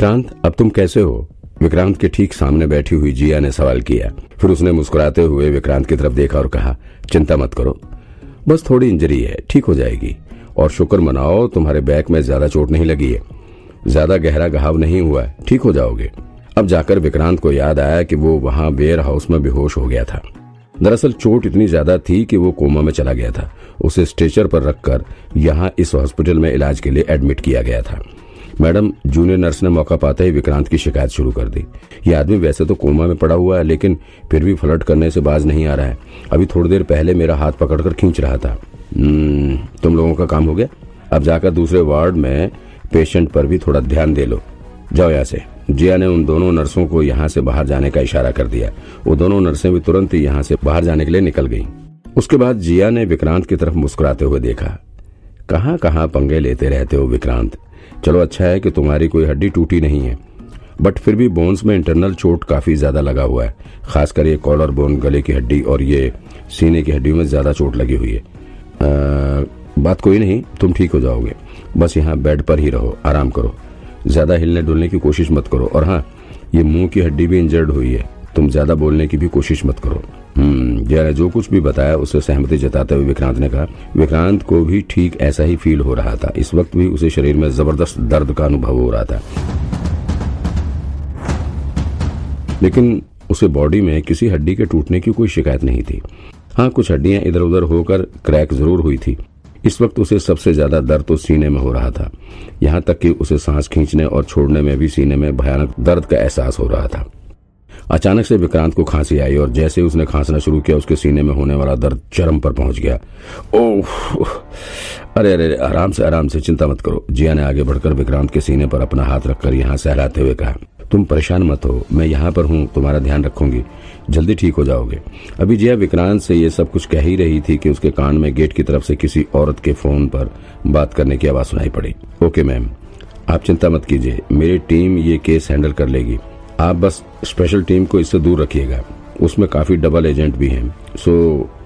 विक्रांत, अब तुम कैसे हो? विक्रांत के ठीक सामने बैठी हुई जिया ने सवाल किया। फिर उसने मुस्कुराते हुए विक्रांत की तरफ़ देखा और कहा, चिंता मत करो। बस थोड़ी इंजरी है, ठीक हो जाएगी। और शुक्र मनाओ, तुम्हारे बैक में ज़्यादा चोट नहीं लगी है। ज़्यादा गहरा घाव नहीं हुआ है, ठीक हो जाओगे। अब जाकर विक्रांत को याद आया कि वो वहाँ वेयर हाउस में बेहोश हो गया था। दरअसल चोट इतनी ज़्यादा थी कि वो कोमा में चला गया था। उसे स्ट्रेचर पर रखकर यहाँ इस हॉस्पिटल में इलाज के लिए एडमिट किया गया था। मैडम जूनियर नर्स ने मौका पाते ही विक्रांत की शिकायत शुरू कर दी। ये आदमी वैसे तो कोमा में पड़ा हुआ है लेकिन फिर भी फ्लर्ट करने से बाज नहीं आ रहा है। अभी थोड़ी देर पहले मेरा हाथ पकड़कर खींच रहा था। "हम्म, तुम लोगों का काम हो गया? अब जाकर दूसरे वार्ड में पेशेंट पर भी थोड़ा ध्यान दे लो। जाओ यहाँ से। जिया ने उन दोनों नर्सों को यहाँ से बाहर जाने का इशारा कर दिया। वो दोनों नर्सें भी तुरंत ही यहाँ से बाहर जाने के लिए निकल गईं। उसके बाद जिया ने विक्रांत की तरफ़ मुस्कुराते हुए देखा। कहाँ कहाँ पंगे लेते रहते हो विक्रांत? चलो अच्छा है कि तुम्हारी कोई हड्डी टूटी नहीं है। बट फिर भी बोन्स में इंटरनल चोट काफ़ी ज़्यादा लगा हुआ है। खासकर ये कॉलर बोन गले की हड्डी और ये सीने की हड्डियों में ज़्यादा चोट लगी हुई है। आ, बात कोई नहीं तुम ठीक हो जाओगे। बस यहाँ बेड पर ही रहो आराम करो। ज़्यादा हिलने डुलने की कोशिश मत करो। और हाँ ये मुँह की हड्डी भी इंजर्ड हुई है। तुम ज़्यादा बोलने की भी कोशिश मत करो। जया ने जो कुछ भी बताया उससे सहमति जताते हुए विक्रांत ने कहा, विक्रांत को भी ठीक ऐसा ही फील हो रहा था। इस वक्त भी उसे शरीर में ज़बरदस्त दर्द का अनुभव हो रहा था। लेकिन उसे बॉडी में किसी हड्डी के टूटने की कोई शिकायत नहीं थी। हाँ कुछ हड्डियाँ इधर उधर होकर क्रैक ज़रूर हुई थी। इस वक्त उसे सबसे ज़्यादा दर्द तो सीने में हो रहा था। यहाँ तक कि उसे सांस खींचने और छोड़ने में भी सीने में भयानक दर्द का एहसास हो रहा था। अचानक से विक्रांत को खांसी आई और जैसे उसने खांसना शुरू किया, उसके सीने में होने वाला दर्द चरम पर पहुँच गया। ओह अरे अरे, आराम से आराम से, चिंता मत करो। जिया ने आगे बढ़कर विक्रांत के सीने पर अपना हाथ रखकर यहाँ सहलाते हुए कहा, तुम परेशान मत हो, मैं यहाँ पर हूँ, तुम्हारा ध्यान रखूँगी। जल्दी ठीक हो जाओगे। अभी जिया विक्रांत से ये सब कुछ कह ही रही थी कि उसके कान में गेट की तरफ़ से किसी औरत के फ़ोन पर बात करने की आवाज़ सुनाई पड़ी। ओके, मैम, आप चिंता मत कीजिए, मेरी टीम ये केस हैंडल कर लेगी। आप बस स्पेशल टीम को इससे दूर रखिएगा। उसमें काफ़ी डबल एजेंट भी हैं। सो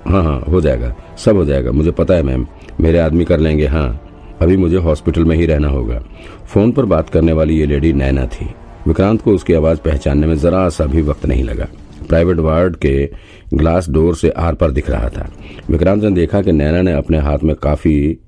हाँ हाँ हो जाएगा। सब हो जाएगा। मुझे पता है मैम मेरे आदमी कर लेंगे। हाँ अभी मुझे हॉस्पिटल में ही रहना होगा। फ़ोन पर बात करने वाली ये लेडी नैना थी। विक्रांत को उसकी आवाज़ पहचानने में जरा सा भी वक्त नहीं लगा। प्राइवेट वार्ड के ग्लास डोर से आर पर दिख रहा था। विक्रांत ने देखा कि नैना ने अपने हाथ में काफ़ी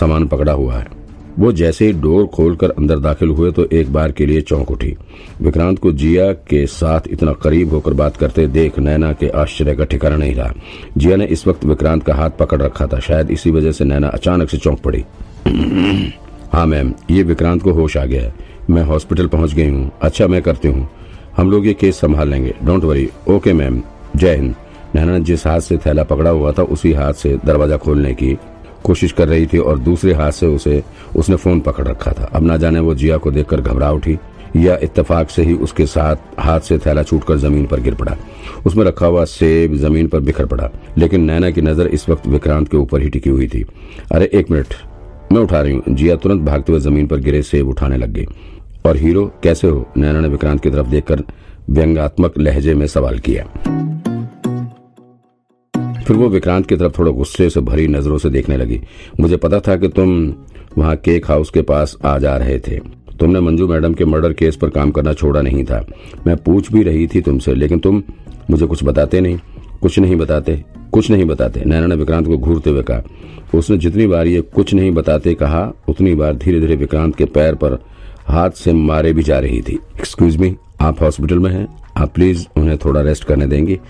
सामान पकड़ा हुआ है। वो जैसे ही डोर खोलकर अंदर दाखिल हुए तो एक बार के लिए चौंक उठी। विक्रांत को जिया के साथ इतना करीब होकर बात करते देख नैना के आश्चर्य का ठिकाना नहीं रहा। जिया ने इस वक्त विक्रांत का हाथ पकड़ रखा था। शायद इसी वजह से नैना अचानक से चौंक पड़ी। हाँ मैम, ये विक्रांत को होश आ गया है। मैं हॉस्पिटल पहुँच गई हूँ। अच्छा मैं करती हूँ। हम लोग ये केस संभाल लेंगे। Don't worry. Okay, ma'am. जय हिंद। नैना ने जिस हाथ से थैला पकड़ा हुआ था, उसी हाथ से दरवाज़ा खोलने की कोशिश कर रही थी और दूसरे हाथ से उसे, उसने फ़ोन पकड़ रखा था। अब ना जाने वो जिया को देखकर घबरा उठी या इत्तेफाक से ही उसके साथ हाथ से थैला छूटकर ज़मीन पर गिर पड़ा। उसमें रखा हुआ सेब ज़मीन पर बिखर पड़ा, लेकिन नैना की नज़र इस वक्त विक्रांत के ऊपर ही टिकी हुई थी। अरे, एक मिनट, मैं उठा रही हूँ। जिया तुरंत भागते हुए ज़मीन पर गिरे सेब उठाने लग गई। और हीरो, कैसे हो? नैना ने विक्रांत की तरफ़ देखकर व्यंगात्मक लहजे में सवाल किया। फिर वो विक्रांत की तरफ़ थोड़ा गुस्से से भरी नज़रों से देखने लगी। मुझे पता था कि तुम वहाँ केक हाउस के पास आ जा रहे थे। तुमने मंजू मैडम के मर्डर केस पर काम करना छोड़ा नहीं था। मैं पूछ भी रही थी तुमसे, लेकिन तुम मुझे कुछ बताते नहीं। कुछ नहीं बताते, कुछ नहीं बताते नैना ने विक्रांत को घूरते हुए कहा। उसने जितनी बार ये कुछ नहीं बताते कहा, उतनी बार धीरे धीरे विक्रांत के पैर पर हाथ से मारे भी जा रही थी। एक्सक्यूज मी आप हॉस्पिटल में हैं? आप प्लीज़ उन्हें थोड़ा रेस्ट करने देंगे।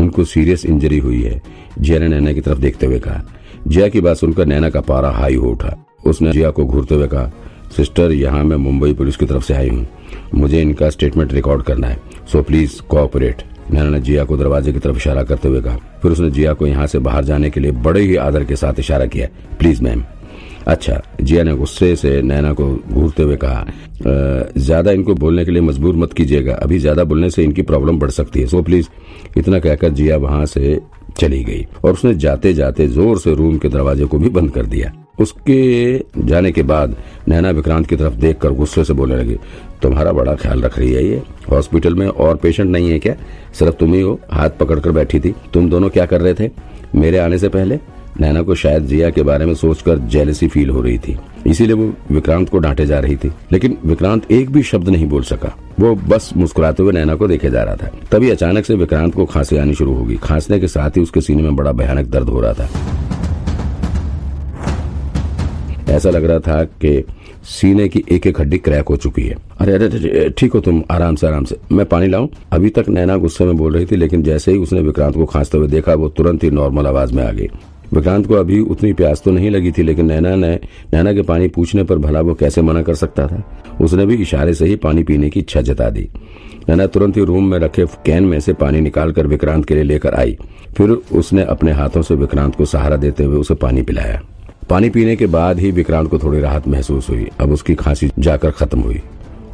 उनको सीरियस इंजरी हुई है। जिया ने नैना की तरफ़ देखते हुए कहा। जिया की बात सुनकर नैना का पारा हाई हो उठा। उसने जिया को घूरते हुए कहा सिस्टर यहाँ मैं मुंबई पुलिस की तरफ़ से आई हूँ। मुझे इनका स्टेटमेंट रिकॉर्ड करना है। सो प्लीज़ कोऑपरेट नैना ने जिया को दरवाजे की तरफ़ इशारा करते हुए कहा। फिर उसने जिया को यहाँ से बाहर जाने के लिए बड़े ही आदर के साथ इशारा किया। प्लीज़ मैम अच्छा जिया ने गुस्से से नैना को घूरते हुए कहा ज़्यादा इनको बोलने के लिए मजबूर मत कीजिएगा, अभी ज़्यादा बोलने से इनकी प्रॉब्लम बढ़ सकती है। सो प्लीज़ इतना कहकर जिया वहाँ से चली गई और उसने जाते जाते ज़ोर से रूम के दरवाजे को भी बंद कर दिया। उसके जाने के बाद नैना विक्रांत की तरफ़ देखकर गुस्से से बोलने लगी, तुम्हारा बड़ा ख्याल रख रही है ये? हॉस्पिटल में और पेशेंट नहीं है क्या? सिर्फ़ तुम ही हो, हाथ पकड़कर बैठी थी। तुम दोनों क्या कर रहे थे? मेरे आने से पहले? नैना को शायद जिया के बारे में सोचकर जेलसी फील हो रही थी। इसीलिए वो विक्रांत को डांटे जा रही थी। लेकिन विक्रांत एक भी शब्द नहीं बोल सका। वो बस मुस्कुराते हुए नैना को देखे जा रहा था। तभी अचानक से विक्रांत को खांसी आनी शुरू होगी। खांसने के साथ ही उसके सीने में बड़ा भयानक दर्द हो रहा था। ऐसा लग रहा था कि सीने की एक एक हड्डी क्रैक हो चुकी है। अरे अरे ठीक हो तुम, आराम से आराम से। मैं पानी लाऊं? अभी तक नैना गुस्से में बोल रही थी, लेकिन जैसे ही उसने विक्रांत को खांसते हुए देखा, वो तुरंत ही नॉर्मल आवाज़ में आ गई। विक्रांत को अभी उतनी प्यास तो नहीं लगी थी, लेकिन नैना ने, नैना के पानी पूछने पर भला वो कैसे मना कर सकता था? उसने भी इशारे से ही पानी पीने की इच्छा जता दी। नैना तुरंत ही रूम में रखे कैन में से पानी निकालकर विक्रांत के लिए लेकर आई। फिर उसने अपने हाथों से विक्रांत को सहारा देते हुए उसे पानी पिलाया। पानी पीने के बाद ही विक्रांत को थोड़ी राहत महसूस हुई। अब उसकी खांसी जाकर खत्म हुई।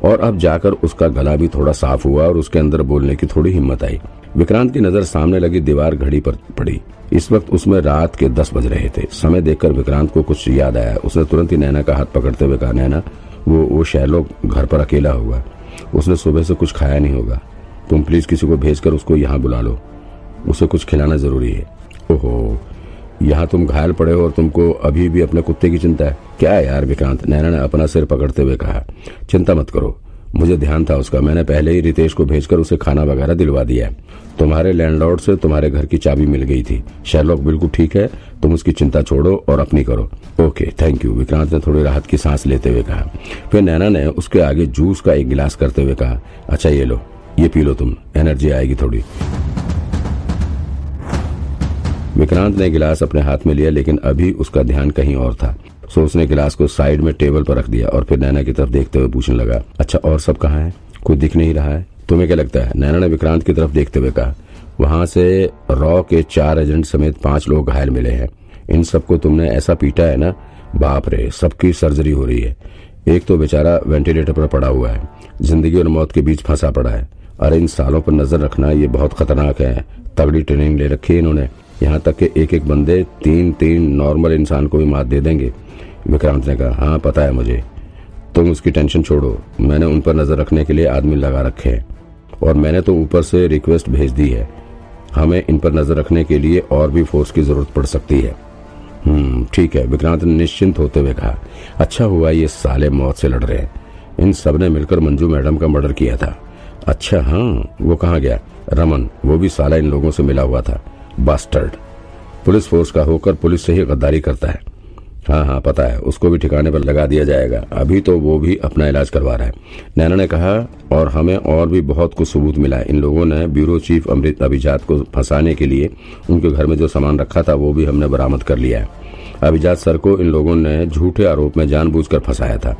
और अब जाकर उसका गला भी थोड़ा साफ़ हुआ और उसके अंदर बोलने की थोड़ी हिम्मत आई। विक्रांत की नज़र सामने लगी दीवार घड़ी पर पड़ी। इस वक्त उसमें रात के दस बज रहे थे। समय देखकर विक्रांत को कुछ याद आया। उसने तुरंत ही नैना का हाथ पकड़ते हुए कहा, नैना, वो वो शैलोक घर पर अकेला होगा उसने सुबह से कुछ खाया नहीं होगा। तुम प्लीज़ किसी को भेजकर उसको यहाँ बुला लो। उसे कुछ खिलाना ज़रूरी है। ओहो यहाँ तुम घायल पड़े हो और तुमको अभी भी अपने कुत्ते की चिंता है। क्या यार विक्रांत? नैना ने अपना सिर पकड़ते हुए कहा, चिंता मत करो, मुझे ध्यान था उसका। मैंने पहले ही रितेश को भेजकर उसे खाना वगैरह दिलवा दिया तुम्हारे लैंडलॉर्ड से तुम्हारे घर की चाबी मिल गई थी। शैलोक बिल्कुल ठीक है, तुम उसकी चिंता छोड़ो और अपनी करो। Okay, thank you. विक्रांत ने थोड़ी राहत की सांस लेते हुए कहा। फिर नैना ने उसके आगे जूस का एक गिलास करते हुए कहा अच्छा ये लो, ये पी लो तुम, एनर्जी आएगी थोड़ी। विक्रांत ने गिलास अपने हाथ में लिया, लेकिन अभी उसका ध्यान कहीं और था। सो उसने गिलास को साइड में टेबल पर रख दिया और फिर नैना की तरफ़ देखते हुए पूछने लगा अच्छा और सब कहाँ है? कोई दिख नहीं रहा है? तुम्हें क्या लगता है? नैना ने विक्रांत की तरफ़ देखते हुए कहा, वहाँ से रॉ के चार एजेंट समेत पाँच लोग घायल मिले हैं। इन सबको तुमने ऐसा पीटा है ना? बाप रे, सबकी सर्जरी हो रही है। एक तो बेचारा वेंटिलेटर पर पड़ा हुआ है, ज़िंदगी और मौत के बीच फंसा पड़ा है। अरे, इन सालों पर नज़र रखना ये बहुत खतरनाक है। तगड़ी ट्रेनिंग ले रखी है इन्होंने। यहाँ तक कि एक एक बंदे तीन तीन नॉर्मल इंसान को भी मात दे देंगे। विक्रांत ने कहा हाँ पता है मुझे। तुम उसकी टेंशन छोड़ो। मैंने उन पर नज़र रखने के लिए आदमी लगा रखे हैं। और मैंने तो ऊपर से रिक्वेस्ट भेज दी है। हमें इन पर नज़र रखने के लिए और भी फोर्स की ज़रूरत पड़ सकती है। हम्म ठीक है, विक्रांत ने निश्चिंत होते हुए कहा। अच्छा हुआ, ये साले मौत से लड़ रहे हैं। इन सबने मिलकर मंजू मैडम का मर्डर किया था। अच्छा हाँ वो कहाँ गया? रमन, वो भी साला इन लोगों से मिला हुआ था। बास्टर्ड। पुलिस फोर्स का होकर पुलिस से ही गद्दारी करता है। हाँ हाँ पता है, उसको भी ठिकाने पर लगा दिया जाएगा। अभी तो वो भी अपना इलाज करवा रहा है। नैना ने कहा, और हमें और भी बहुत कुछ सबूत मिला है। इन लोगों ने ब्यूरो चीफ अमृत अभिजात को फंसाने के लिए उनके घर में जो सामान रखा था, वो भी हमने बरामद कर लिया है। अभिजात सर को इन लोगों ने झूठे आरोप में जानबूझकर फंसाया था।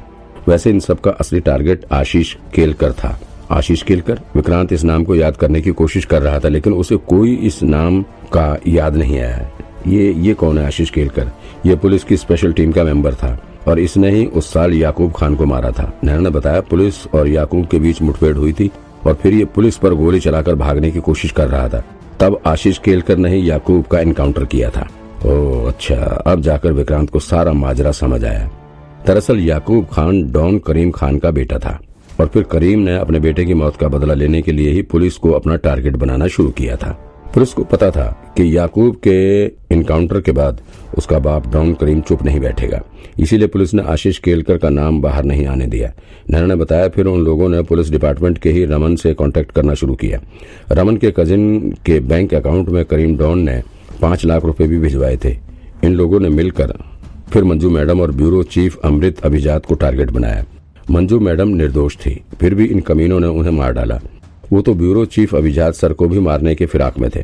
वैसे इन सबका असली टारगेट आशीष केलकर था। आशीष केलकर। विक्रांत इस नाम को याद करने की कोशिश कर रहा था, लेकिन उसे कोई इस नाम का याद नहीं आया ये ये कौन है आशीष केलकर? ये पुलिस की स्पेशल टीम का मेंबर था और इसने ही उस साल याकूब खान को मारा था। नैना ने बताया पुलिस और याकूब के बीच मुठभेड़ हुई थी और फिर ये पुलिस पर गोली चलाकर भागने की कोशिश कर रहा था। तब आशीष केलकर ने ही याकूब का इनकाउंटर किया था। ओ अच्छा। अब जाकर विक्रांत को सारा माजरा समझ आया। दरअसल याकूब खान डॉन करीम खान का बेटा था। और फिर करीम ने अपने बेटे की मौत का बदला लेने के लिए ही पुलिस को अपना टारगेट बनाना शुरू किया था। पुलिस को पता था कि याकूब के इनकाउंटर के बाद उसका बाप डॉन करीम चुप नहीं बैठेगा। इसीलिए पुलिस ने आशीष केलकर का नाम बाहर नहीं आने दिया। नैना ने बताया, फिर उन लोगों ने पुलिस डिपार्टमेंट के ही रमन से कांटेक्ट करना शुरू किया। रमन के कजिन के बैंक अकाउंट में करीम डॉन ने पाँच लाख रुपए भी भिजवाए थे। इन लोगों ने मिलकर फिर मंजू मैडम और ब्यूरो चीफ अमृत अभिजात को टारगेट बनाया। मंजू मैडम निर्दोष थी फिर भी इन कमीनों ने उन्हें मार डाला। वो तो ब्यूरो चीफ अभिजात सर को भी मारने के फिराक में थे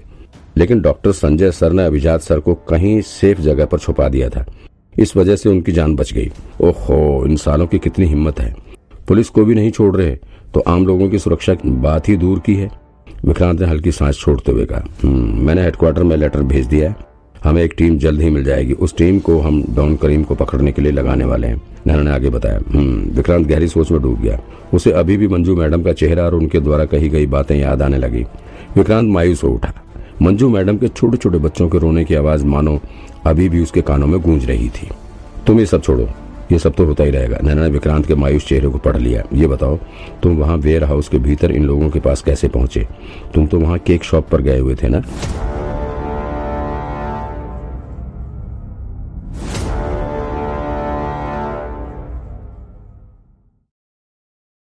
लेकिन डॉक्टर संजय सर ने अभिजात सर को कहीं सेफ़ जगह पर छुपा दिया था। इस वजह से उनकी जान बच गई। ओहो इन सालों की कितनी हिम्मत है। पुलिस को भी नहीं छोड़ रहे तो आम लोगों की सुरक्षा की बात ही दूर की है। विक्रांत ने हल्की सांस छोड़ते हुए कहा हम्म, मैंने हेडक्वार्टर में लेटर भेज दिया है। हमें एक टीम जल्द ही मिल जाएगी। उस टीम को हम डॉन करीम को पकड़ने के लिए लगाने वाले हैं। नैना ने आगे बताया। हम्म, विक्रांत गहरी सोच में डूब गया। उसे अभी भी मंजू मैडम का चेहरा और उनके द्वारा कही गई बातें याद आने लगी। विक्रांत मायूस हो उठा। मंजू मैडम के छोटे छोटे बच्चों के रोने की आवाज़ मानो अभी भी उसके कानों में गूंज रही थी। तुम ये सब छोड़ो। ये सब तो होता ही रहेगा। नैना ने विक्रांत के मायूस चेहरे को पढ़ लिया। ये बताओ तुम वहाँ वेयर हाउस के भीतर इन लोगों के पास कैसे पहुँचे? तुम तो वहाँ केक शॉप पर गए हुए थे ना?